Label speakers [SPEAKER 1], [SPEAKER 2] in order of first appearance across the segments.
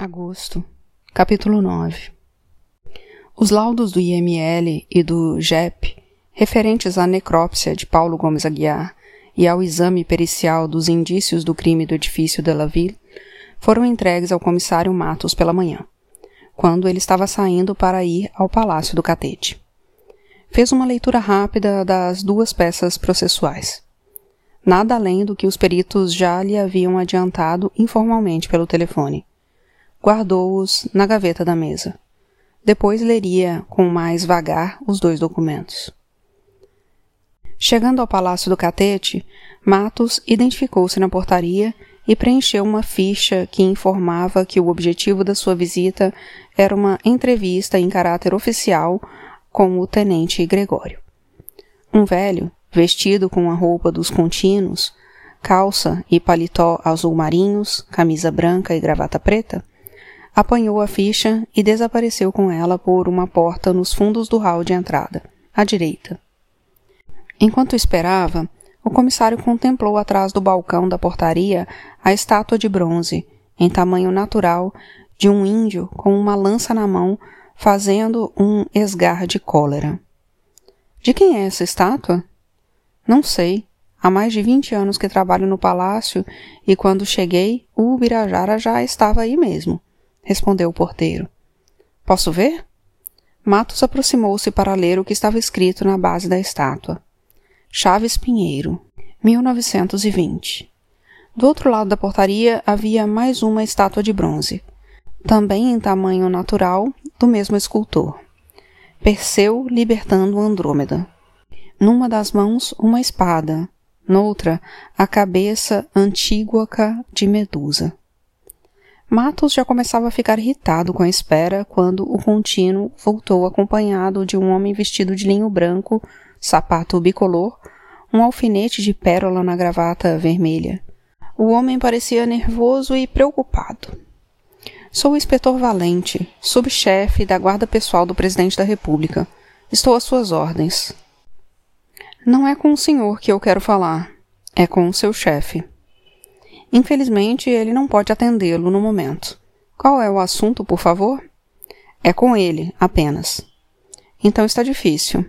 [SPEAKER 1] Agosto, capítulo 9 Os laudos do IML e do JEP, referentes à necrópsia de Paulo Gomes Aguiar e ao exame pericial dos indícios do crime do edifício de la Ville, foram entregues ao comissário Matos pela manhã, quando ele estava saindo para ir ao Palácio do Catete. Fez uma leitura rápida das duas peças processuais. Nada além do que os peritos já lhe haviam adiantado informalmente pelo telefone guardou-os na gaveta da mesa. Depois leria com mais vagar os dois documentos. Chegando ao Palácio do Catete, Matos identificou-se na portaria e preencheu uma ficha que informava que o objetivo da sua visita era uma entrevista em caráter oficial com o tenente Gregório. Um velho, vestido com a roupa dos contínuos, calça e paletó azul marinhos, camisa branca e gravata preta, apanhou a ficha e desapareceu com ela por uma porta nos fundos do hall de entrada, à direita. Enquanto esperava, o comissário contemplou atrás do balcão da portaria a estátua de bronze, em tamanho natural, de um índio com uma lança na mão, fazendo um esgar de cólera. De quem é essa estátua? Não sei. Há mais de vinte anos que trabalho no palácio e quando cheguei, o Ubirajara já estava aí mesmo respondeu o porteiro. Posso ver? Matos aproximou-se para ler o que estava escrito na base da estátua. Chaves Pinheiro, 1920. Do outro lado da portaria havia mais uma estátua de bronze, também em tamanho natural, do mesmo escultor. Perseu libertando Andrômeda. Numa das mãos, uma espada, noutra, a cabeça antíguaca de Medusa. Matos já começava a ficar irritado com a espera quando o contínuo voltou acompanhado de um homem vestido de linho branco, sapato bicolor, um alfinete de pérola na gravata vermelha. O homem parecia nervoso e preocupado. Sou o inspetor Valente, subchefe da guarda pessoal do presidente da República. Estou às suas ordens. Não é com o senhor que eu quero falar. É com o seu chefe. Infelizmente, ele não pode atendê-lo no momento. Qual é o assunto, por favor? É com ele, apenas. Então está difícil.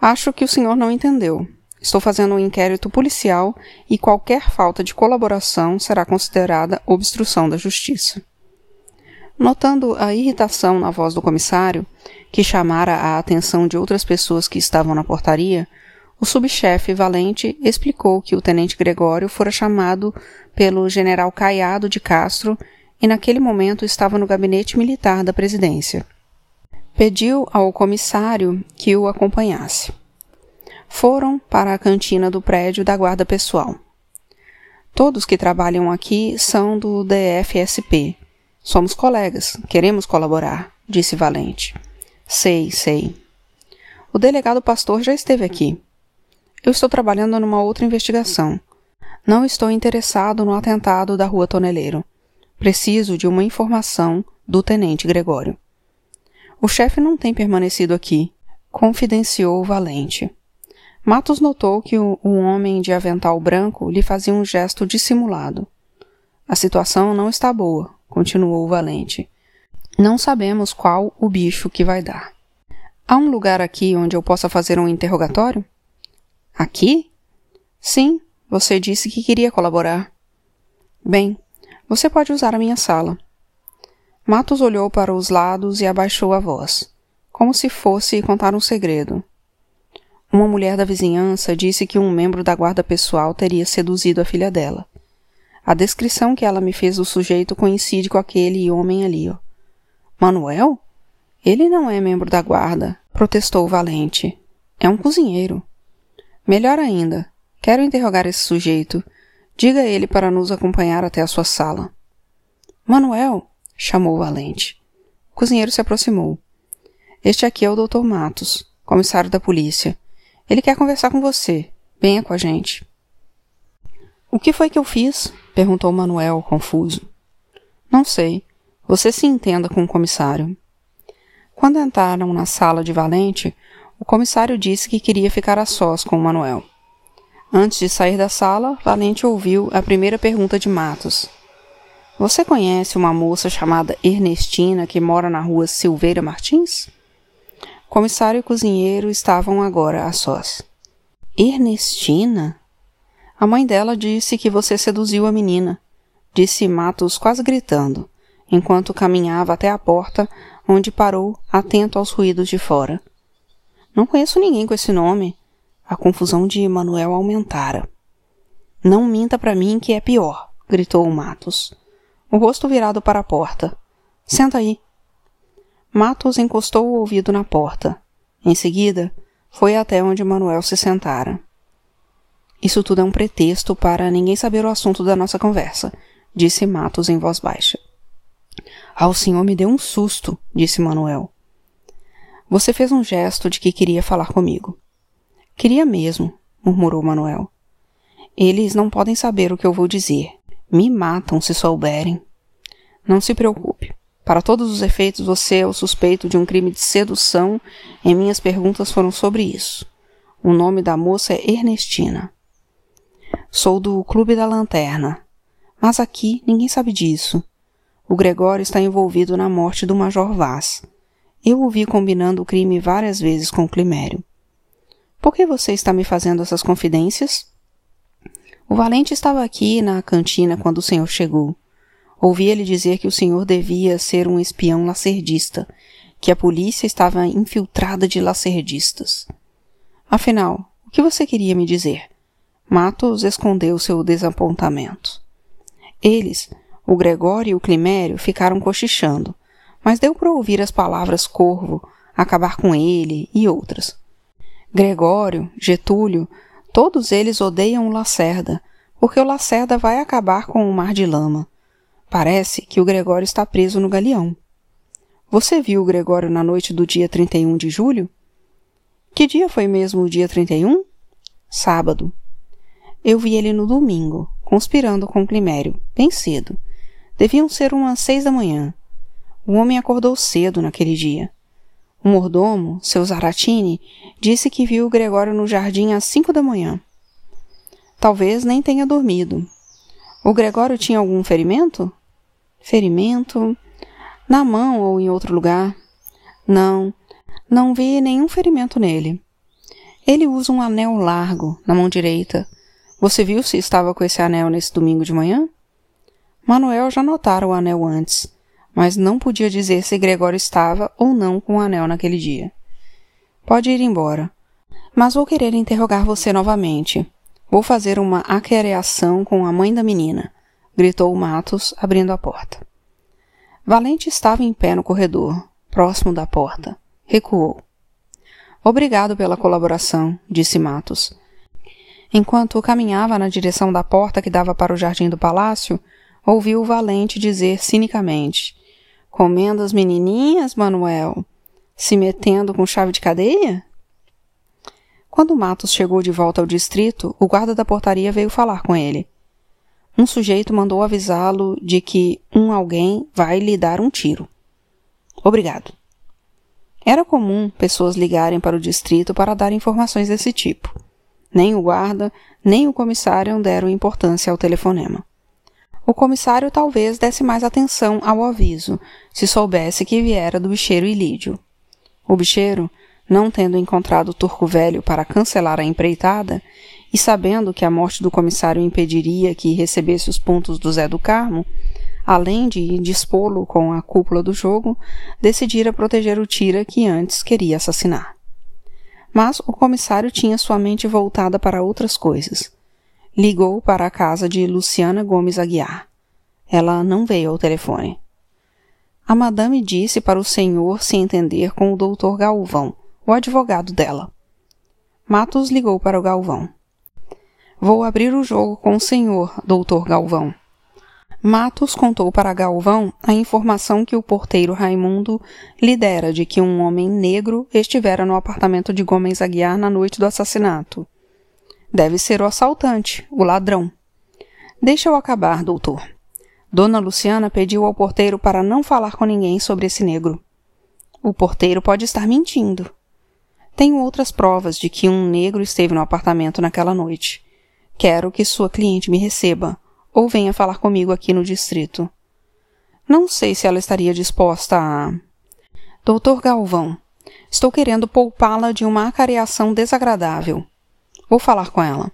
[SPEAKER 1] Acho que o senhor não entendeu. Estou fazendo um inquérito policial e qualquer falta de colaboração será considerada obstrução da justiça. Notando a irritação na voz do comissário, que chamara a atenção de outras pessoas que estavam na portaria, o subchefe Valente explicou que o tenente Gregório fora chamado pelo general Caiado de Castro e naquele momento estava no gabinete militar da presidência. Pediu ao comissário que o acompanhasse. Foram para a cantina do prédio da guarda pessoal. Todos que trabalham aqui são do DFSP. Somos colegas, queremos colaborar, disse Valente. Sei, sei. O delegado pastor já esteve aqui. Eu estou trabalhando numa outra investigação. Não estou interessado no atentado da Rua Toneleiro. Preciso de uma informação do tenente Gregório. O chefe não tem permanecido aqui, confidenciou o Valente. Matos notou que o, o homem de avental branco lhe fazia um gesto dissimulado. A situação não está boa, continuou o Valente. Não sabemos qual o bicho que vai dar. Há um lugar aqui onde eu possa fazer um interrogatório? Aqui? Sim, você disse que queria colaborar. Bem, você pode usar a minha sala. Matos olhou para os lados e abaixou a voz, como se fosse contar um segredo. Uma mulher da vizinhança disse que um membro da guarda pessoal teria seduzido a filha dela. A descrição que ela me fez do sujeito coincide com aquele homem ali. Ó. Manuel? Ele não é membro da guarda, protestou valente. É um cozinheiro. Melhor ainda, quero interrogar esse sujeito. Diga ele para nos acompanhar até a sua sala. Manuel, chamou o valente. O cozinheiro se aproximou. Este aqui é o Dr. Matos, comissário da polícia. Ele quer conversar com você. Venha com a gente. O que foi que eu fiz? perguntou Manuel, confuso. Não sei. Você se entenda com o comissário. Quando entraram na sala de Valente, o comissário disse que queria ficar a sós com Manuel. Antes de sair da sala, Valente ouviu a primeira pergunta de Matos. Você conhece uma moça chamada Ernestina que mora na rua Silveira Martins? O comissário e o cozinheiro estavam agora a sós. Ernestina? A mãe dela disse que você seduziu a menina, disse Matos quase gritando, enquanto caminhava até a porta, onde parou, atento aos ruídos de fora. Não conheço ninguém com esse nome. A confusão de Manuel aumentara. Não minta para mim que é pior, gritou Matos o rosto virado para a porta. Senta aí. Matos encostou o ouvido na porta. Em seguida, foi até onde Manuel se sentara. Isso tudo é um pretexto para ninguém saber o assunto da nossa conversa, disse Matos em voz baixa. Ah, o senhor me deu um susto, disse Manuel. Você fez um gesto de que queria falar comigo. Queria mesmo, murmurou Manuel. Eles não podem saber o que eu vou dizer, me matam se souberem. Não se preocupe. Para todos os efeitos, você é o suspeito de um crime de sedução e minhas perguntas foram sobre isso. O nome da moça é Ernestina. Sou do Clube da Lanterna. Mas aqui ninguém sabe disso. O Gregório está envolvido na morte do Major Vaz. Eu o vi combinando o crime várias vezes com o Climério. Por que você está me fazendo essas confidências? O valente estava aqui na cantina quando o senhor chegou. Ouvi ele dizer que o senhor devia ser um espião lacerdista, que a polícia estava infiltrada de lacerdistas. Afinal, o que você queria me dizer? Matos escondeu seu desapontamento. Eles, o Gregório e o Climério, ficaram cochichando, mas deu para ouvir as palavras corvo, acabar com ele e outras. Gregório, Getúlio, Todos eles odeiam o Lacerda, porque o Lacerda vai acabar com o mar de lama. Parece que o Gregório está preso no galeão. Você viu o Gregório na noite do dia 31 de julho? Que dia foi mesmo o dia 31? Sábado. Eu vi ele no domingo, conspirando com Climério, bem cedo. Deviam ser umas seis da manhã. O homem acordou cedo naquele dia. O mordomo, seu Zaratini, disse que viu o Gregório no jardim às cinco da manhã. Talvez nem tenha dormido. O Gregório tinha algum ferimento? Ferimento? Na mão ou em outro lugar? Não, não vi nenhum ferimento nele. Ele usa um anel largo na mão direita. Você viu se estava com esse anel nesse domingo de manhã? Manuel já notara o anel antes mas não podia dizer se Gregório estava ou não com o anel naquele dia. Pode ir embora. Mas vou querer interrogar você novamente. Vou fazer uma aquereação com a mãe da menina, gritou Matos, abrindo a porta. Valente estava em pé no corredor, próximo da porta. Recuou. Obrigado pela colaboração, disse Matos. Enquanto caminhava na direção da porta que dava para o jardim do palácio, ouviu o valente dizer cinicamente: Comendo as menininhas, Manuel? Se metendo com chave de cadeia? Quando Matos chegou de volta ao distrito, o guarda da portaria veio falar com ele. Um sujeito mandou avisá-lo de que um alguém vai lhe dar um tiro. Obrigado. Era comum pessoas ligarem para o distrito para dar informações desse tipo. Nem o guarda, nem o comissário deram importância ao telefonema. O comissário talvez desse mais atenção ao aviso, se soubesse que viera do bicheiro Ilídio. O bicheiro, não tendo encontrado o turco velho para cancelar a empreitada, e sabendo que a morte do comissário impediria que recebesse os pontos do Zé do Carmo, além de dispô-lo com a cúpula do jogo, decidira proteger o Tira que antes queria assassinar. Mas o comissário tinha sua mente voltada para outras coisas ligou para a casa de Luciana Gomes Aguiar. Ela não veio ao telefone. A madame disse para o senhor se entender com o doutor Galvão, o advogado dela. Matos ligou para o Galvão. Vou abrir o jogo com o senhor, doutor Galvão. Matos contou para Galvão a informação que o porteiro Raimundo lhe dera de que um homem negro estivera no apartamento de Gomes Aguiar na noite do assassinato. Deve ser o assaltante, o ladrão. Deixa eu acabar, doutor. Dona Luciana pediu ao porteiro para não falar com ninguém sobre esse negro. O porteiro pode estar mentindo. Tenho outras provas de que um negro esteve no apartamento naquela noite. Quero que sua cliente me receba, ou venha falar comigo aqui no distrito. Não sei se ela estaria disposta a. Doutor Galvão, estou querendo poupá-la de uma acareação desagradável. Vou falar com ela.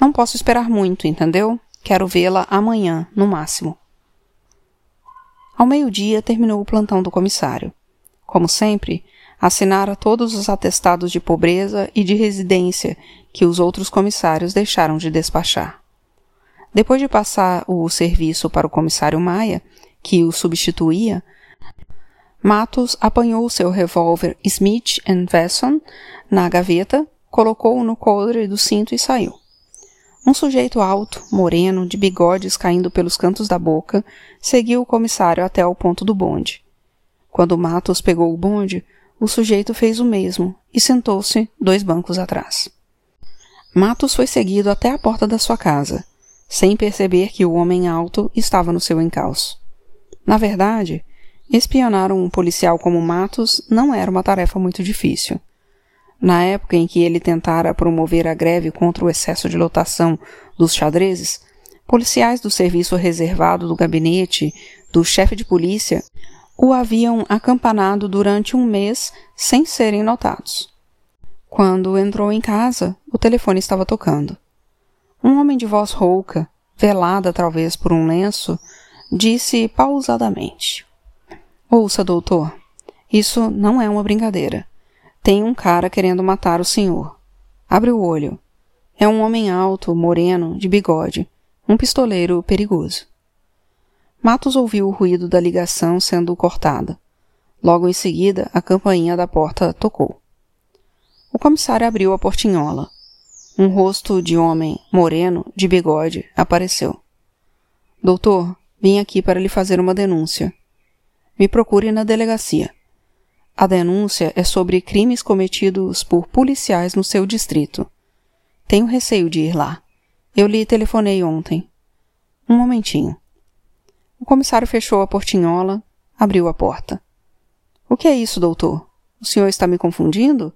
[SPEAKER 1] Não posso esperar muito, entendeu? Quero vê-la amanhã, no máximo. Ao meio-dia terminou o plantão do comissário. Como sempre, assinara todos os atestados de pobreza e de residência que os outros comissários deixaram de despachar. Depois de passar o serviço para o comissário Maia, que o substituía, Matos apanhou seu revólver Smith Wesson na gaveta, colocou-o no coldre do cinto e saiu. Um sujeito alto, moreno, de bigodes caindo pelos cantos da boca, seguiu o comissário até o ponto do bonde. Quando Matos pegou o bonde, o sujeito fez o mesmo e sentou-se dois bancos atrás. Matos foi seguido até a porta da sua casa, sem perceber que o homem alto estava no seu encalço. Na verdade, Espionar um policial como Matos não era uma tarefa muito difícil. Na época em que ele tentara promover a greve contra o excesso de lotação dos xadrezes, policiais do serviço reservado do gabinete do chefe de polícia o haviam acampanado durante um mês sem serem notados. Quando entrou em casa, o telefone estava tocando. Um homem de voz rouca, velada talvez por um lenço, disse pausadamente: Ouça, doutor, isso não é uma brincadeira. Tem um cara querendo matar o senhor. Abre o olho. É um homem alto, moreno, de bigode, um pistoleiro perigoso. Matos ouviu o ruído da ligação sendo cortada. Logo em seguida, a campainha da porta tocou. O comissário abriu a portinhola. Um rosto de homem, moreno, de bigode, apareceu. Doutor, vim aqui para lhe fazer uma denúncia me procure na delegacia. A denúncia é sobre crimes cometidos por policiais no seu distrito. Tenho receio de ir lá. Eu lhe telefonei ontem. Um momentinho. O comissário fechou a portinhola, abriu a porta. O que é isso, doutor? O senhor está me confundindo?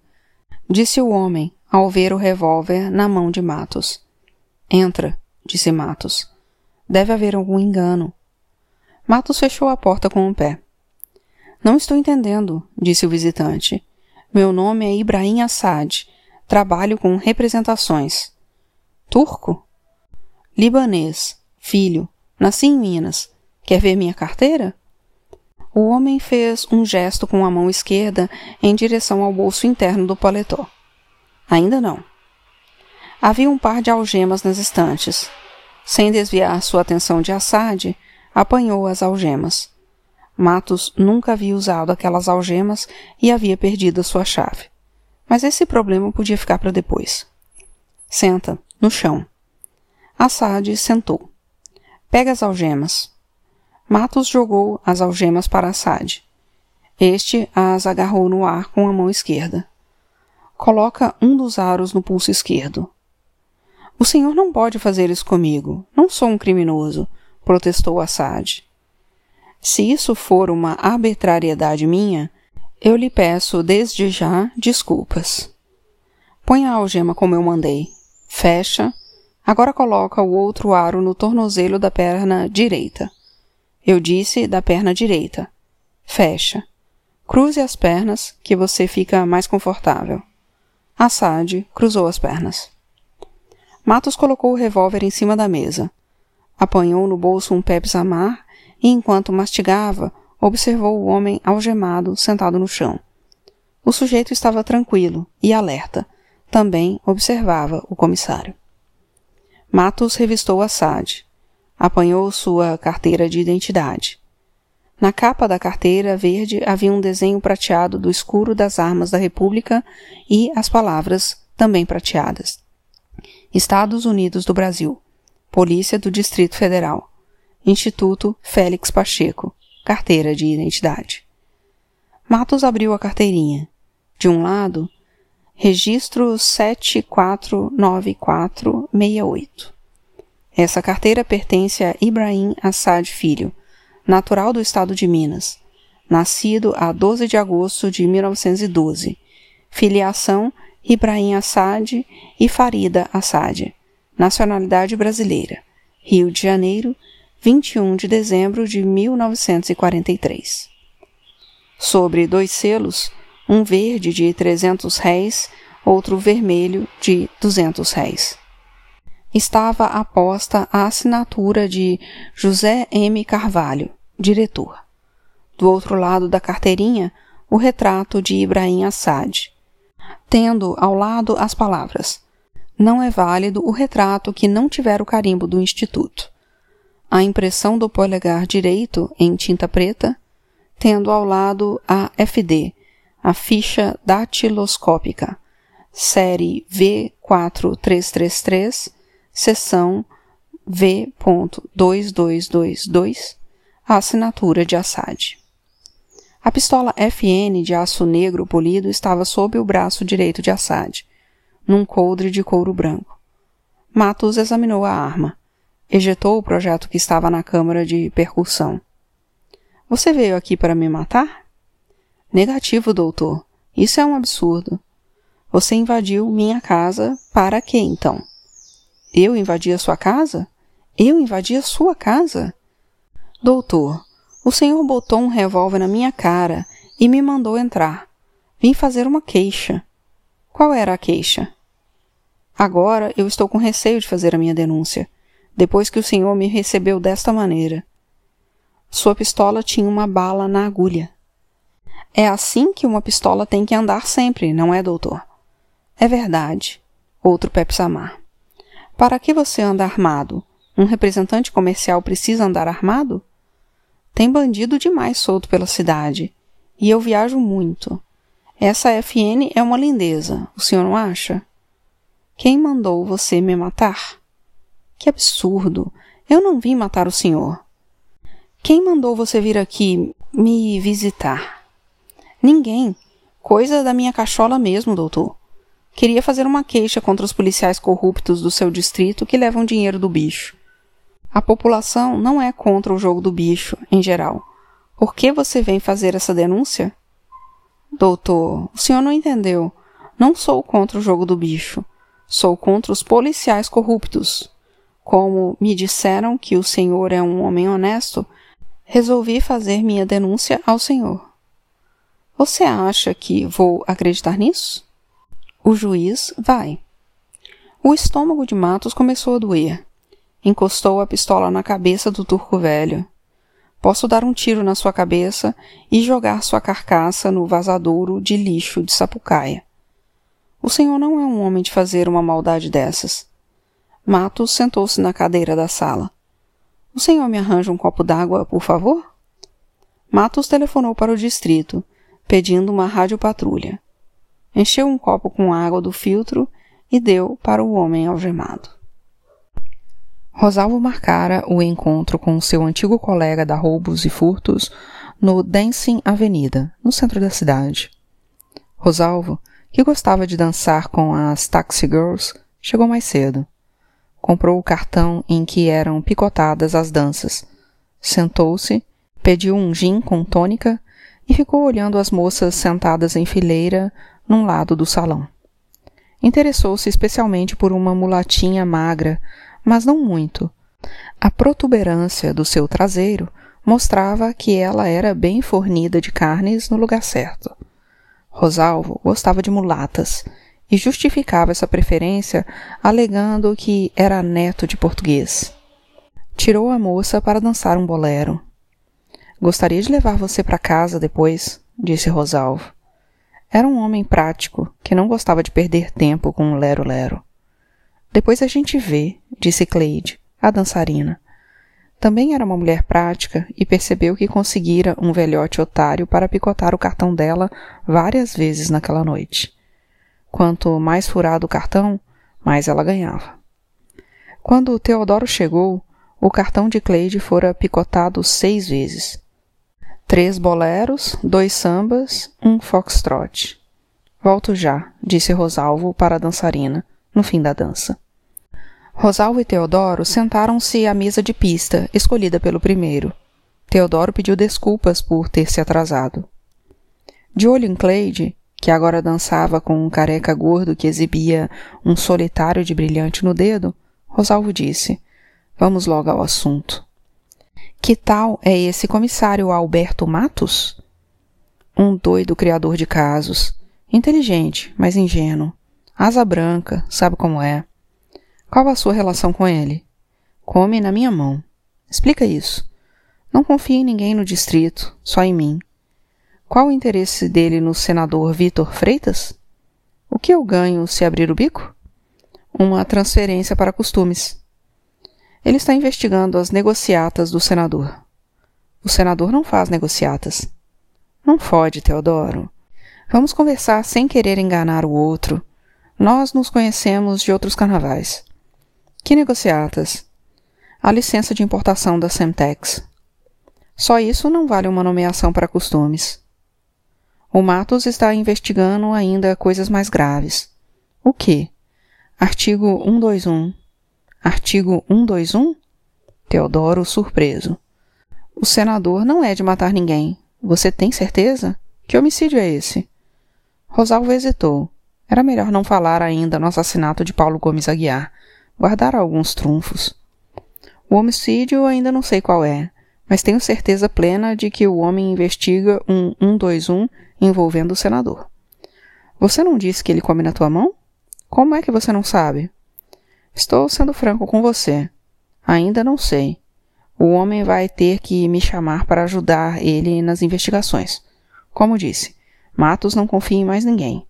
[SPEAKER 1] Disse o homem, ao ver o revólver na mão de Matos. Entra, disse Matos. Deve haver algum engano. Matos fechou a porta com o um pé. Não estou entendendo, disse o visitante. Meu nome é Ibrahim Assad. Trabalho com representações. Turco? Libanês. Filho. Nasci em Minas. Quer ver minha carteira? O homem fez um gesto com a mão esquerda em direção ao bolso interno do paletó. Ainda não. Havia um par de algemas nas estantes. Sem desviar sua atenção de Assad, apanhou as algemas. Matos nunca havia usado aquelas algemas e havia perdido a sua chave. Mas esse problema podia ficar para depois. Senta, no chão. Assad sentou. Pega as algemas. Matos jogou as algemas para Assad. Este as agarrou no ar com a mão esquerda. Coloca um dos aros no pulso esquerdo. O senhor não pode fazer isso comigo. Não sou um criminoso, protestou Assad. Se isso for uma arbitrariedade minha, eu lhe peço desde já desculpas. Põe a algema como eu mandei. Fecha. Agora coloca o outro aro no tornozelo da perna direita. Eu disse da perna direita. Fecha. Cruze as pernas, que você fica mais confortável. Assad cruzou as pernas. Matos colocou o revólver em cima da mesa. Apanhou no bolso um Pepsi Amar e, enquanto mastigava, observou o homem algemado sentado no chão. O sujeito estava tranquilo e alerta. Também observava o comissário. Matos revistou Assad. Apanhou sua carteira de identidade. Na capa da carteira verde havia um desenho prateado do escuro das armas da República e as palavras, também prateadas: Estados Unidos do Brasil, Polícia do Distrito Federal, Instituto Félix Pacheco, carteira de identidade. Matos abriu a carteirinha. De um lado, registro 749468. Essa carteira pertence a Ibrahim Assad Filho, natural do estado de Minas, nascido a 12 de agosto de 1912. Filiação Ibrahim Assad e Farida Assad. Nacionalidade brasileira. Rio de Janeiro, 21 de dezembro de 1943. Sobre dois selos, um verde de 300 réis, outro vermelho de 200 réis. Estava aposta a assinatura de José M. Carvalho, diretor. Do outro lado da carteirinha, o retrato de Ibrahim Assad, tendo ao lado as palavras: Não é válido o retrato que não tiver o carimbo do Instituto a impressão do polegar direito em tinta preta, tendo ao lado a FD, a ficha datiloscópica, série V4333, seção V.2222, a assinatura de Assad. A pistola FN de aço negro polido estava sob o braço direito de Assad, num coldre de couro branco. Matos examinou a arma ejetou o projeto que estava na câmara de percussão. Você veio aqui para me matar? Negativo, doutor. Isso é um absurdo. Você invadiu minha casa para quê, então? Eu invadi a sua casa? Eu invadi a sua casa? Doutor, o senhor botou um revólver na minha cara e me mandou entrar. Vim fazer uma queixa. Qual era a queixa? Agora eu estou com receio de fazer a minha denúncia depois que o senhor me recebeu desta maneira. Sua pistola tinha uma bala na agulha. É assim que uma pistola tem que andar sempre, não é, doutor? É verdade. Outro Pepsamar. Para que você anda armado? Um representante comercial precisa andar armado? Tem bandido demais solto pela cidade. E eu viajo muito. Essa FN é uma lindeza, o senhor não acha? Quem mandou você me matar? Que absurdo! Eu não vim matar o senhor. Quem mandou você vir aqui me visitar? Ninguém. Coisa da minha cachola mesmo, doutor. Queria fazer uma queixa contra os policiais corruptos do seu distrito que levam dinheiro do bicho. A população não é contra o jogo do bicho, em geral. Por que você vem fazer essa denúncia? Doutor, o senhor não entendeu. Não sou contra o jogo do bicho. Sou contra os policiais corruptos. Como me disseram que o senhor é um homem honesto, resolvi fazer minha denúncia ao senhor. Você acha que vou acreditar nisso? O juiz vai. O estômago de Matos começou a doer. Encostou a pistola na cabeça do turco velho. Posso dar um tiro na sua cabeça e jogar sua carcaça no vazadouro de lixo de Sapucaia. O senhor não é um homem de fazer uma maldade dessas. Matos sentou-se na cadeira da sala. O senhor me arranja um copo d'água, por favor? Matos telefonou para o distrito, pedindo uma radiopatrulha. Encheu um copo com água do filtro e deu para o homem algemado. Rosalvo marcara o encontro com seu antigo colega da roubos e furtos no Dancing Avenida, no centro da cidade. Rosalvo, que gostava de dançar com as Taxi Girls, chegou mais cedo. Comprou o cartão em que eram picotadas as danças. Sentou-se, pediu um gin com tônica e ficou olhando as moças sentadas em fileira num lado do salão. Interessou-se especialmente por uma mulatinha magra, mas não muito. A protuberância do seu traseiro mostrava que ela era bem fornida de carnes no lugar certo. Rosalvo gostava de mulatas e justificava essa preferência alegando que era neto de português. Tirou a moça para dançar um bolero. Gostaria de levar você para casa depois, disse Rosalvo. Era um homem prático que não gostava de perder tempo com um lero-lero. Depois a gente vê, disse Cleide, a dançarina. Também era uma mulher prática e percebeu que conseguira um velhote otário para picotar o cartão dela várias vezes naquela noite. Quanto mais furado o cartão, mais ela ganhava. Quando Teodoro chegou, o cartão de Cleide fora picotado seis vezes. Três boleros, dois sambas, um foxtrot. Volto já, disse Rosalvo para a dançarina, no fim da dança. Rosalvo e Teodoro sentaram-se à mesa de pista, escolhida pelo primeiro. Teodoro pediu desculpas por ter se atrasado. De olho em Cleide, que agora dançava com um careca gordo que exibia um solitário de brilhante no dedo, Rosalvo disse: Vamos logo ao assunto. Que tal é esse comissário Alberto Matos? Um doido criador de casos. Inteligente, mas ingênuo. Asa branca, sabe como é. Qual a sua relação com ele? Come na minha mão. Explica isso. Não confia em ninguém no distrito, só em mim. Qual o interesse dele no senador Vitor Freitas? O que eu ganho se abrir o bico? Uma transferência para costumes. Ele está investigando as negociatas do senador. O senador não faz negociatas. Não fode, Teodoro. Vamos conversar sem querer enganar o outro. Nós nos conhecemos de outros carnavais. Que negociatas? A licença de importação da Semtex. Só isso não vale uma nomeação para costumes. O Matos está investigando ainda coisas mais graves. O que? Artigo 121. Artigo 121? Teodoro surpreso. O senador não é de matar ninguém. Você tem certeza? Que homicídio é esse? Rosalvo hesitou. Era melhor não falar ainda no assassinato de Paulo Gomes Aguiar. Guardar alguns trunfos. O homicídio ainda não sei qual é, mas tenho certeza plena de que o homem investiga um 121 envolvendo o senador. Você não disse que ele come na tua mão? Como é que você não sabe? Estou sendo franco com você. Ainda não sei. O homem vai ter que me chamar para ajudar ele nas investigações. Como disse, Matos não confia em mais ninguém.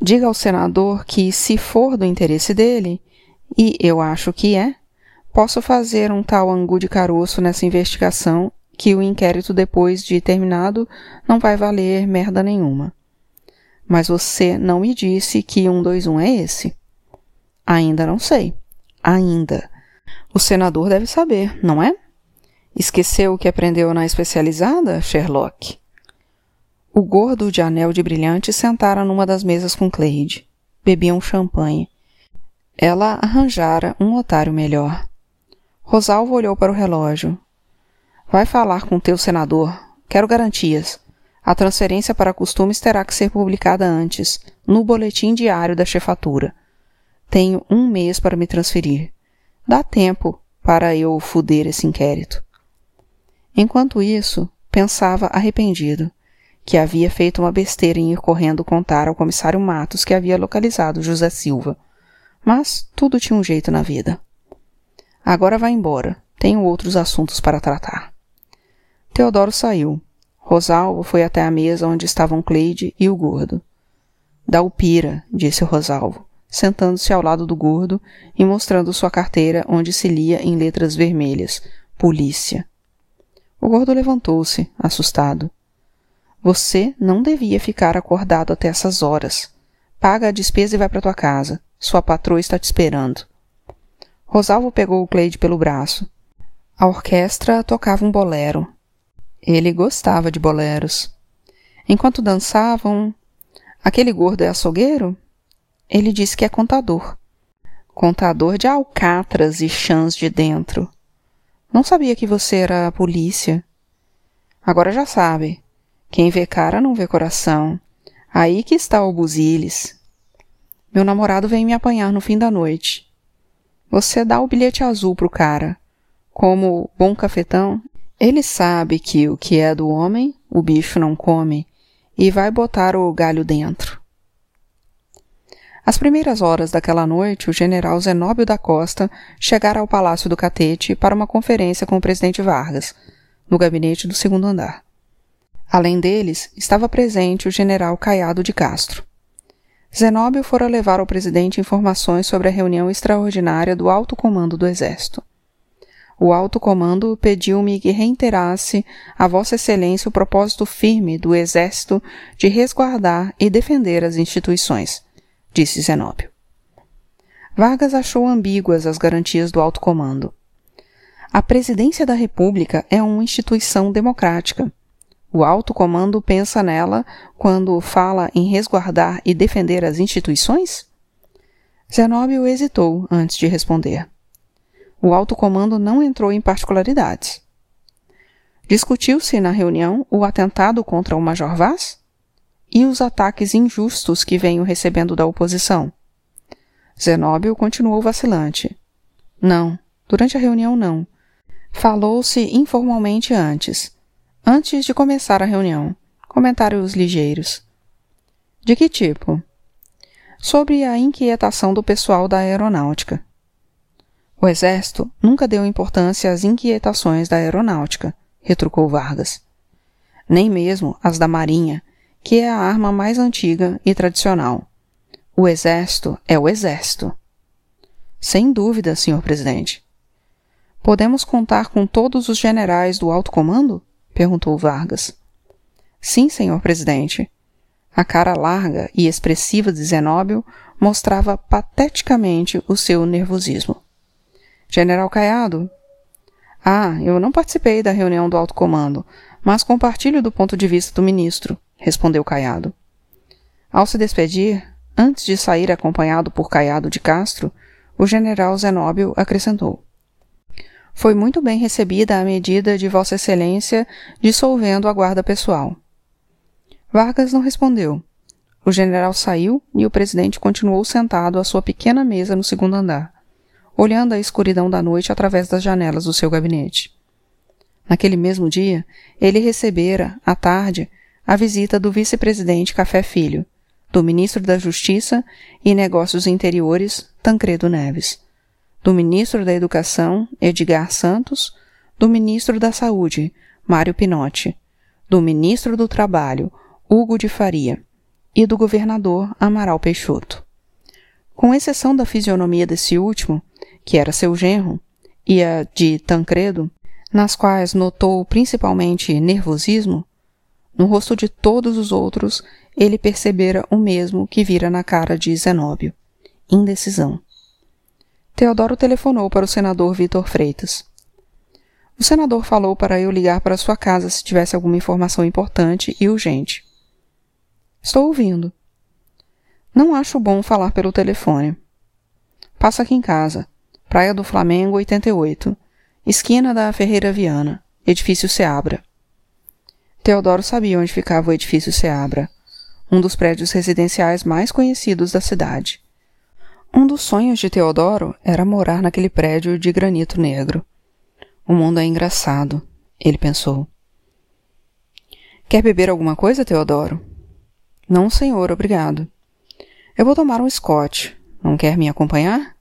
[SPEAKER 1] Diga ao senador que, se for do interesse dele, e eu acho que é, posso fazer um tal angu de caroço nessa investigação que o inquérito depois de terminado não vai valer merda nenhuma. Mas você não me disse que 121 é esse. Ainda não sei. Ainda. O senador deve saber, não é? Esqueceu o que aprendeu na especializada, Sherlock? O gordo de anel de brilhante sentara numa das mesas com Cleide. Bebiam champanhe. Ela arranjara um otário melhor. Rosalvo olhou para o relógio. Vai falar com teu senador. Quero garantias. A transferência para costumes terá que ser publicada antes, no boletim diário da chefatura. Tenho um mês para me transferir. Dá tempo para eu fuder esse inquérito. Enquanto isso, pensava arrependido, que havia feito uma besteira em ir correndo contar ao comissário Matos que havia localizado José Silva. Mas tudo tinha um jeito na vida. Agora vá embora. Tenho outros assuntos para tratar. Teodoro saiu. Rosalvo foi até a mesa onde estavam Cleide e o gordo. Dá o pira, disse Rosalvo, sentando-se ao lado do gordo e mostrando sua carteira onde se lia em letras vermelhas: Polícia. O gordo levantou-se, assustado. Você não devia ficar acordado até essas horas. Paga a despesa e vai para tua casa. Sua patroa está te esperando. Rosalvo pegou o Cleide pelo braço. A orquestra tocava um bolero. Ele gostava de boleros. Enquanto dançavam, aquele gordo é açougueiro? Ele disse que é contador. Contador de alcatras e chãs de dentro. Não sabia que você era polícia. Agora já sabe. Quem vê cara não vê coração. Aí que está o buziles. Meu namorado vem me apanhar no fim da noite. Você dá o bilhete azul pro cara. Como bom cafetão, ele sabe que o que é do homem, o bicho não come, e vai botar o galho dentro. Às primeiras horas daquela noite, o general Zenóbio da Costa chegara ao Palácio do Catete para uma conferência com o presidente Vargas, no gabinete do segundo andar. Além deles, estava presente o general Caiado de Castro. Zenóbio fora levar ao presidente informações sobre a reunião extraordinária do alto comando do Exército. O alto comando pediu-me que reiterasse a Vossa Excelência o propósito firme do Exército de resguardar e defender as instituições, disse Zenóbio. Vargas achou ambíguas as garantias do alto comando. A Presidência da República é uma instituição democrática. O alto comando pensa nela quando fala em resguardar e defender as instituições? Zenóbio hesitou antes de responder o alto comando não entrou em particularidades. Discutiu-se na reunião o atentado contra o Major Vaz e os ataques injustos que venho recebendo da oposição. Zenóbio continuou vacilante. Não, durante a reunião não. Falou-se informalmente antes, antes de começar a reunião. Comentários ligeiros. De que tipo? Sobre a inquietação do pessoal da aeronáutica. O exército nunca deu importância às inquietações da aeronáutica, retrucou Vargas. Nem mesmo as da marinha, que é a arma mais antiga e tradicional. O exército é o exército. Sem dúvida, senhor presidente. Podemos contar com todos os generais do alto comando? perguntou Vargas. Sim, senhor presidente. A cara larga e expressiva de Zenóbio mostrava pateticamente o seu nervosismo. General Caiado? Ah, eu não participei da reunião do alto comando, mas compartilho do ponto de vista do ministro, respondeu Caiado. Ao se despedir, antes de sair acompanhado por Caiado de Castro, o general Zenóbio acrescentou. Foi muito bem recebida a medida de Vossa Excelência dissolvendo a guarda pessoal. Vargas não respondeu. O general saiu e o presidente continuou sentado à sua pequena mesa no segundo andar, olhando a escuridão da noite através das janelas do seu gabinete. Naquele mesmo dia, ele recebera, à tarde, a visita do vice-presidente Café Filho, do ministro da Justiça e Negócios Interiores, Tancredo Neves, do ministro da Educação, Edgar Santos, do ministro da Saúde, Mário Pinotti, do ministro do Trabalho, Hugo de Faria, e do governador Amaral Peixoto. Com exceção da fisionomia desse último, que era seu genro, e a de Tancredo, nas quais notou principalmente nervosismo, no rosto de todos os outros ele percebera o mesmo que vira na cara de Zenóbio: indecisão. Teodoro telefonou para o senador Vitor Freitas. O senador falou para eu ligar para sua casa se tivesse alguma informação importante e urgente. Estou ouvindo. Não acho bom falar pelo telefone. Passa aqui em casa. Praia do Flamengo 88. Esquina da Ferreira Viana. Edifício Seabra. Teodoro sabia onde ficava o edifício Seabra, um dos prédios residenciais mais conhecidos da cidade. Um dos sonhos de Teodoro era morar naquele prédio de granito negro. O mundo é engraçado, ele pensou. Quer beber alguma coisa, Teodoro? Não, senhor, obrigado. Eu vou tomar um Scott. Não quer me acompanhar?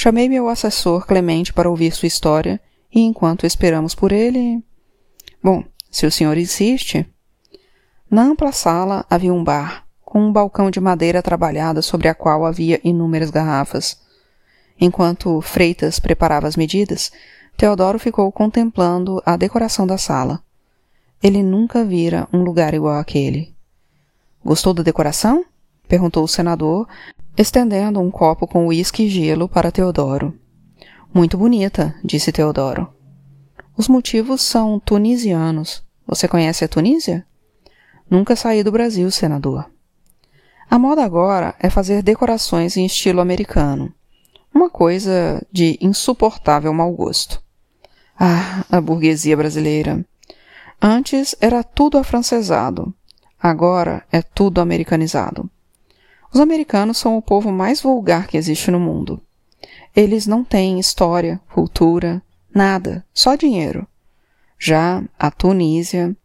[SPEAKER 1] Chamei meu assessor Clemente para ouvir sua história e enquanto esperamos por ele. Bom, se o senhor insiste. Na ampla sala havia um bar, com um balcão de madeira trabalhada sobre a qual havia inúmeras garrafas. Enquanto Freitas preparava as medidas, Teodoro ficou contemplando a decoração da sala. Ele nunca vira um lugar igual àquele. Gostou da decoração? perguntou o senador, estendendo um copo com uísque e gelo para Teodoro. Muito bonita, disse Teodoro. Os motivos são tunisianos. Você conhece a Tunísia? Nunca saí do Brasil, senador. A moda agora é fazer decorações em estilo americano. Uma coisa de insuportável mau gosto. Ah, a burguesia brasileira. Antes era tudo afrancesado. Agora é tudo americanizado. Os americanos são o povo mais vulgar que existe no mundo. Eles não têm história, cultura, Nada, só dinheiro. Já a Tunísia.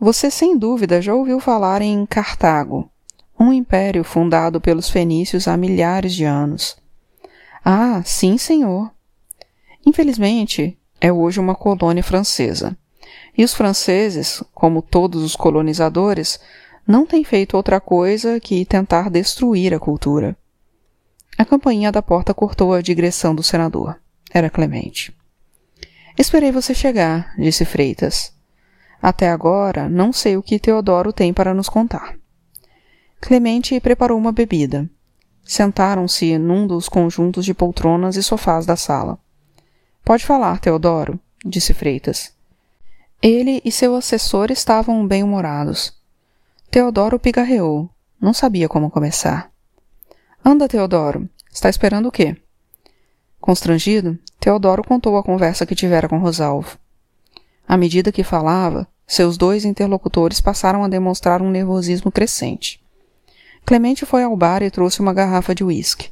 [SPEAKER 1] Você sem dúvida já ouviu falar em Cartago, um império fundado pelos fenícios há milhares de anos. Ah, sim, senhor. Infelizmente, é hoje uma colônia francesa. E os franceses, como todos os colonizadores, não têm feito outra coisa que tentar destruir a cultura. A campainha da porta cortou a digressão do senador. Era Clemente. Esperei você chegar, disse Freitas. Até agora não sei o que Teodoro tem para nos contar. Clemente preparou uma bebida. Sentaram-se num dos conjuntos de poltronas e sofás da sala. Pode falar, Teodoro, disse Freitas. Ele e seu assessor estavam bem-humorados. Teodoro pigarreou. Não sabia como começar. Anda, Teodoro. Está esperando o quê? Constrangido, Teodoro contou a conversa que tivera com Rosalvo. À medida que falava, seus dois interlocutores passaram a demonstrar um nervosismo crescente. Clemente foi ao bar e trouxe uma garrafa de uísque.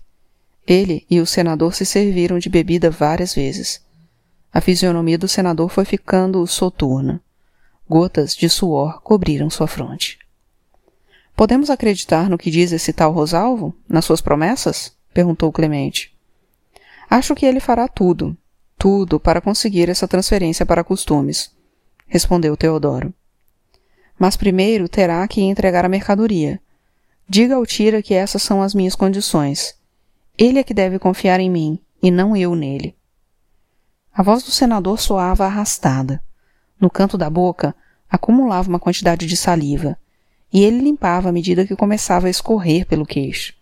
[SPEAKER 1] Ele e o senador se serviram de bebida várias vezes. A fisionomia do senador foi ficando soturna. Gotas de suor cobriram sua fronte. Podemos acreditar no que diz esse tal Rosalvo? Nas suas promessas? perguntou Clemente. Acho que ele fará tudo, tudo para conseguir essa transferência para costumes, respondeu Teodoro. Mas primeiro terá que entregar a mercadoria. Diga ao Tira que essas são as minhas condições. Ele é que deve confiar em mim, e não eu nele. A voz do senador soava arrastada. No canto da boca acumulava uma quantidade de saliva, e ele limpava à medida que começava a escorrer pelo queixo.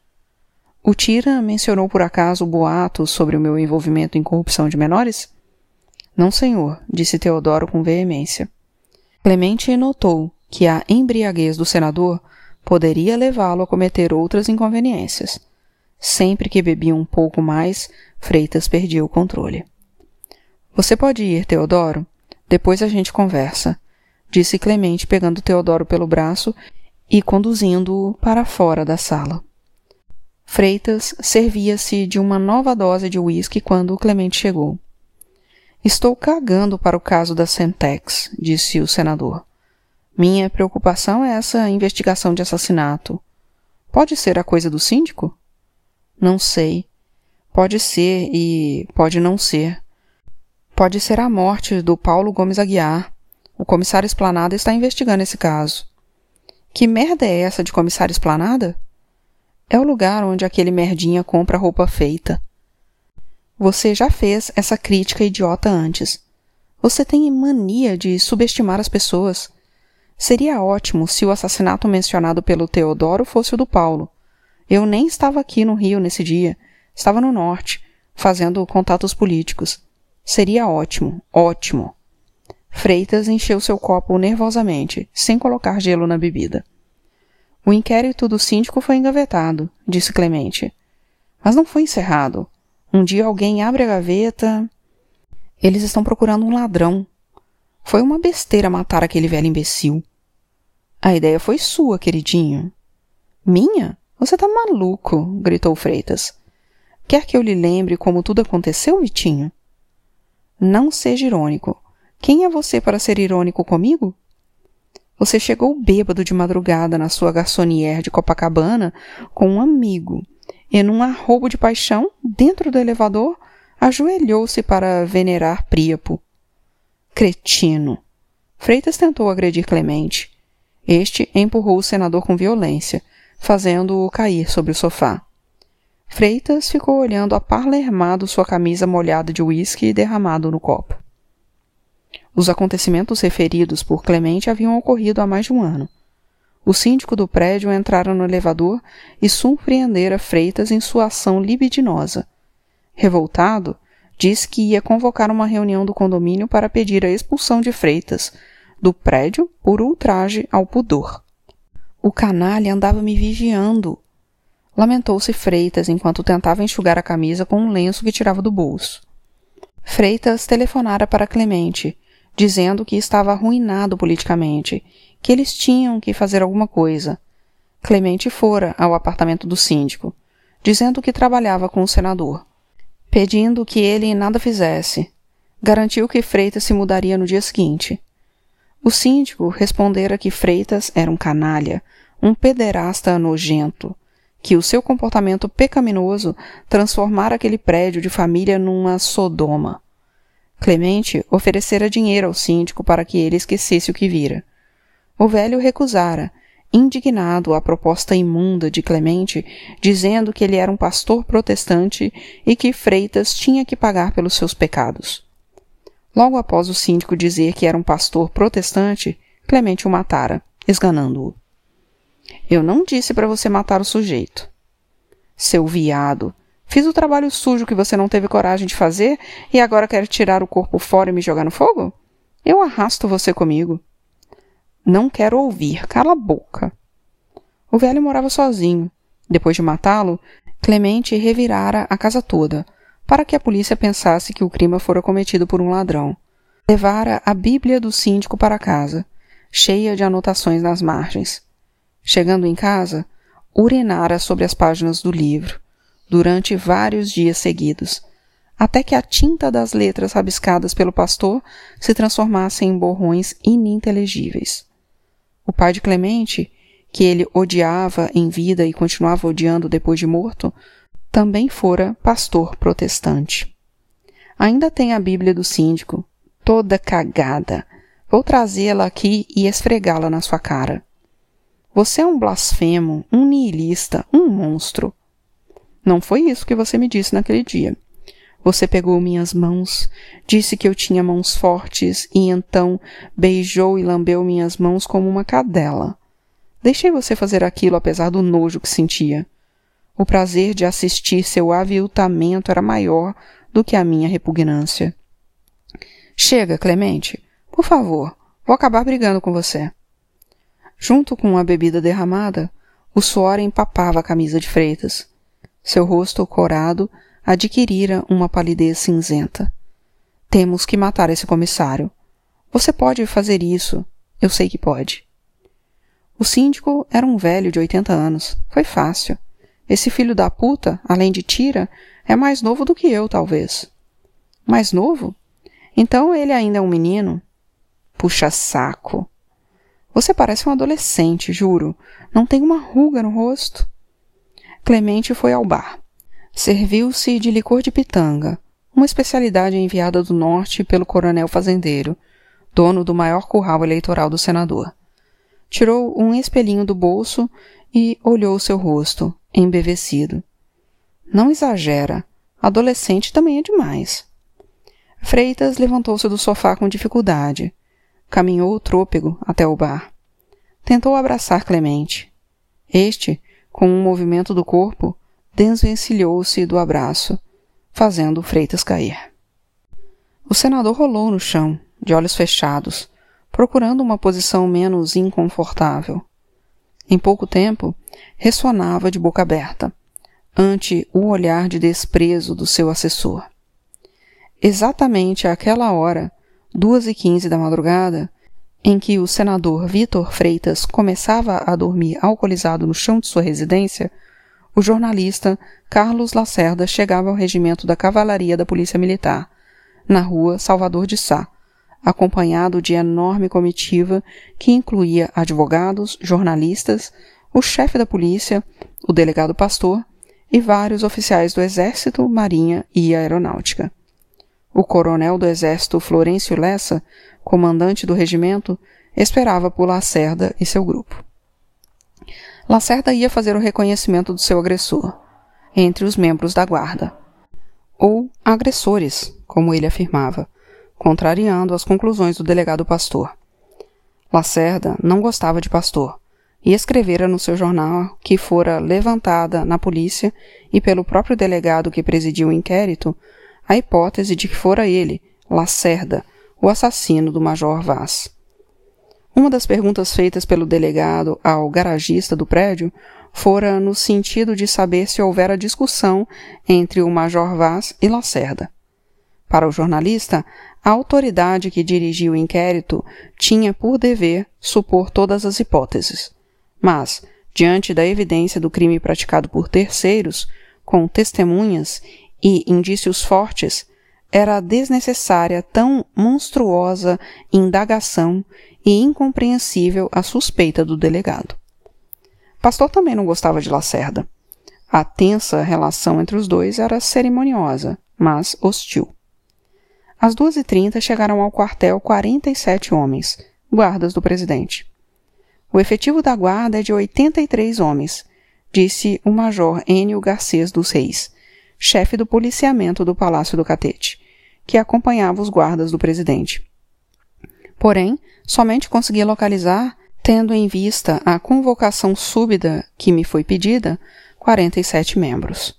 [SPEAKER 1] O Tira mencionou por acaso boatos sobre o meu envolvimento em corrupção de menores? Não, senhor, disse Teodoro com veemência. Clemente notou que a embriaguez do senador poderia levá-lo a cometer outras inconveniências. Sempre que bebia um pouco mais, Freitas perdia o controle. Você pode ir, Teodoro? Depois a gente conversa, disse Clemente pegando Teodoro pelo braço e conduzindo-o para fora da sala. Freitas servia-se de uma nova dose de uísque quando Clemente chegou. Estou cagando para o caso da Semtex, disse o senador. Minha preocupação é essa investigação de assassinato. Pode ser a coisa do síndico? Não sei. Pode ser e pode não ser. Pode ser a morte do Paulo Gomes Aguiar. O comissário Esplanada está investigando esse caso. Que merda é essa de comissário Esplanada? É o lugar onde aquele merdinha compra roupa feita. Você já fez essa crítica idiota antes. Você tem mania de subestimar as pessoas. Seria ótimo se o assassinato mencionado pelo Teodoro fosse o do Paulo. Eu nem estava aqui no Rio nesse dia. Estava no norte, fazendo contatos políticos. Seria ótimo, ótimo. Freitas encheu seu copo nervosamente, sem colocar gelo na bebida. O inquérito do síndico foi engavetado, disse Clemente. Mas não foi encerrado. Um dia alguém abre a gaveta. Eles estão procurando um ladrão. Foi uma besteira matar aquele velho imbecil. A ideia foi sua, queridinho. Minha? Você tá maluco, gritou Freitas. Quer que eu lhe lembre como tudo aconteceu, Vitinho? Não seja irônico. Quem é você para ser irônico comigo? Você chegou bêbado de madrugada na sua garçonnière de Copacabana com um amigo e, num arrobo de paixão, dentro do elevador, ajoelhou-se para venerar Príapo. Cretino! Freitas tentou agredir Clemente. Este empurrou o senador com violência, fazendo-o cair sobre o sofá. Freitas ficou olhando aparlermado sua camisa molhada de uísque derramado no copo. Os acontecimentos referidos por Clemente haviam ocorrido há mais de um ano. O síndico do prédio entrara no elevador e surpreendera Freitas em sua ação libidinosa. Revoltado, disse que ia convocar uma reunião do condomínio para pedir a expulsão de Freitas do prédio por ultraje ao pudor. O canalha andava me vigiando, Lamentou-se Freitas enquanto tentava enxugar a camisa com um lenço que tirava do bolso. Freitas telefonara para Clemente, dizendo que estava arruinado politicamente, que eles tinham que fazer alguma coisa. Clemente fora ao apartamento do síndico, dizendo que trabalhava com o senador, pedindo que ele nada fizesse. Garantiu que Freitas se mudaria no dia seguinte. O síndico respondera que Freitas era um canalha, um pederasta nojento, que o seu comportamento pecaminoso transformara aquele prédio de família numa sodoma. Clemente oferecera dinheiro ao síndico para que ele esquecesse o que vira. O velho recusara, indignado à proposta imunda de Clemente, dizendo que ele era um pastor protestante e que Freitas tinha que pagar pelos seus pecados. Logo após o síndico dizer que era um pastor protestante, Clemente o matara, esganando-o. Eu não disse para você matar o sujeito. Seu viado. Fiz o trabalho sujo que você não teve coragem de fazer e agora quer tirar o corpo fora e me jogar no fogo? Eu arrasto você comigo. Não quero ouvir. Cala a boca. O velho morava sozinho. Depois de matá-lo, Clemente revirara a casa toda, para que a polícia pensasse que o crime fora cometido por um ladrão. Levara a Bíblia do síndico para casa, cheia de anotações nas margens. Chegando em casa, urinara sobre as páginas do livro, durante vários dias seguidos, até que a tinta das letras rabiscadas pelo pastor se transformasse em borrões ininteligíveis. O pai de Clemente, que ele odiava em vida e continuava odiando depois de morto, também fora pastor protestante. Ainda tem a Bíblia do síndico, toda cagada. Vou trazê-la aqui e esfregá-la na sua cara. Você é um blasfemo, um nihilista, um monstro. Não foi isso que você me disse naquele dia. Você pegou minhas mãos, disse que eu tinha mãos fortes e então beijou e lambeu minhas mãos como uma cadela. Deixei você fazer aquilo apesar do nojo que sentia. O prazer de assistir seu aviltamento era maior do que a minha repugnância. Chega, Clemente. Por favor, vou acabar brigando com você. Junto com a bebida derramada, o suor empapava a camisa de Freitas. Seu rosto corado adquirira uma palidez cinzenta. Temos que matar esse comissário. Você pode fazer isso. Eu sei que pode. O síndico era um velho de oitenta anos. Foi fácil. Esse filho da puta, além de tira, é mais novo do que eu, talvez. Mais novo? Então ele ainda é um menino? Puxa saco. Você parece um adolescente, juro. Não tem uma ruga no rosto. Clemente foi ao bar. Serviu-se de licor de pitanga, uma especialidade enviada do norte pelo coronel fazendeiro, dono do maior curral eleitoral do senador. Tirou um espelhinho do bolso e olhou seu rosto, embevecido. Não exagera. Adolescente também é demais. Freitas levantou-se do sofá com dificuldade. Caminhou trôpego até o bar. Tentou abraçar Clemente. Este, com um movimento do corpo, desvencilhou-se do abraço, fazendo Freitas cair. O senador rolou no chão, de olhos fechados, procurando uma posição menos inconfortável. Em pouco tempo, ressonava de boca aberta, ante o olhar de desprezo do seu assessor. Exatamente àquela hora, duas e quinze da madrugada, em que o senador Vitor Freitas começava a dormir alcoolizado no chão de sua residência, o jornalista Carlos Lacerda chegava ao regimento da Cavalaria da Polícia Militar, na rua Salvador de Sá, acompanhado de enorme comitiva que incluía advogados, jornalistas, o chefe da polícia, o delegado pastor e vários oficiais do Exército, Marinha e Aeronáutica. O coronel do Exército Florencio Lessa, comandante do regimento, esperava por Lacerda e seu grupo. Lacerda ia fazer o reconhecimento do seu agressor, entre os membros da guarda. Ou agressores, como ele afirmava, contrariando as conclusões do delegado Pastor. Lacerda não gostava de Pastor e escrevera no seu jornal que fora levantada na polícia e pelo próprio delegado que presidiu o inquérito a hipótese de que fora ele, Lacerda, o assassino do Major Vaz. Uma das perguntas feitas pelo delegado ao garagista do prédio fora no sentido de saber se houvera discussão entre o Major Vaz e Lacerda. Para o jornalista, a autoridade que dirigia o inquérito tinha por dever supor todas as hipóteses. Mas, diante da evidência do crime praticado por terceiros, com testemunhas e indícios fortes, era desnecessária tão monstruosa indagação e incompreensível a suspeita do delegado. Pastor também não gostava de Lacerda. A tensa relação entre os dois era cerimoniosa, mas hostil. Às duas e trinta chegaram ao quartel 47 homens, guardas do presidente. O efetivo da guarda é de 83 homens, disse o major Enio Garcês dos Reis, chefe do policiamento do Palácio do Catete, que acompanhava os guardas do presidente. Porém, somente consegui localizar, tendo em vista a convocação súbita que me foi pedida, 47 membros.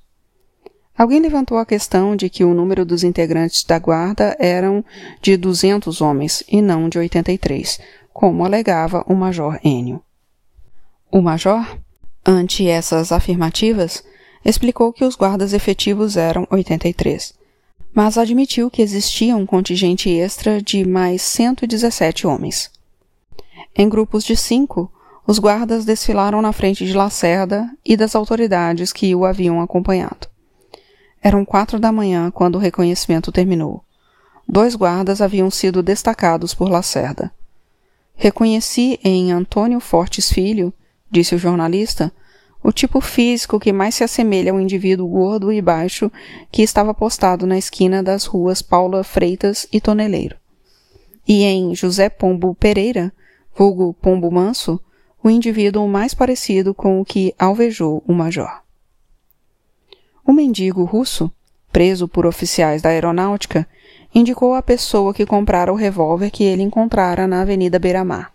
[SPEAKER 1] Alguém levantou a questão de que o número dos integrantes da guarda eram de 200 homens e não de 83, como alegava o Major Enio. O Major, ante essas afirmativas, explicou que os guardas efetivos eram 83, mas admitiu que existia um contingente extra de mais 117 homens. Em grupos de cinco, os guardas desfilaram na frente de Lacerda e das autoridades que o haviam acompanhado. Eram quatro da manhã quando o reconhecimento terminou. Dois guardas haviam sido destacados por Lacerda. Reconheci em Antônio Fortes Filho, disse o jornalista, o tipo físico que mais se assemelha ao indivíduo gordo e baixo que estava postado na esquina das ruas Paula Freitas e Toneleiro. E em José Pombo Pereira, vulgo Pombo Manso, o indivíduo mais parecido com o que alvejou o major. O mendigo russo, preso por oficiais da aeronáutica, indicou a pessoa que comprara o revólver que ele encontrara na Avenida Beira-Mar,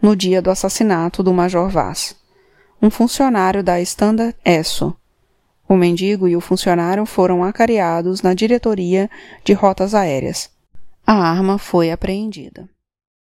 [SPEAKER 1] no dia do assassinato do Major Vaz. Um funcionário da Standard Esso. O mendigo e o funcionário foram acareados na diretoria de rotas aéreas. A arma foi apreendida.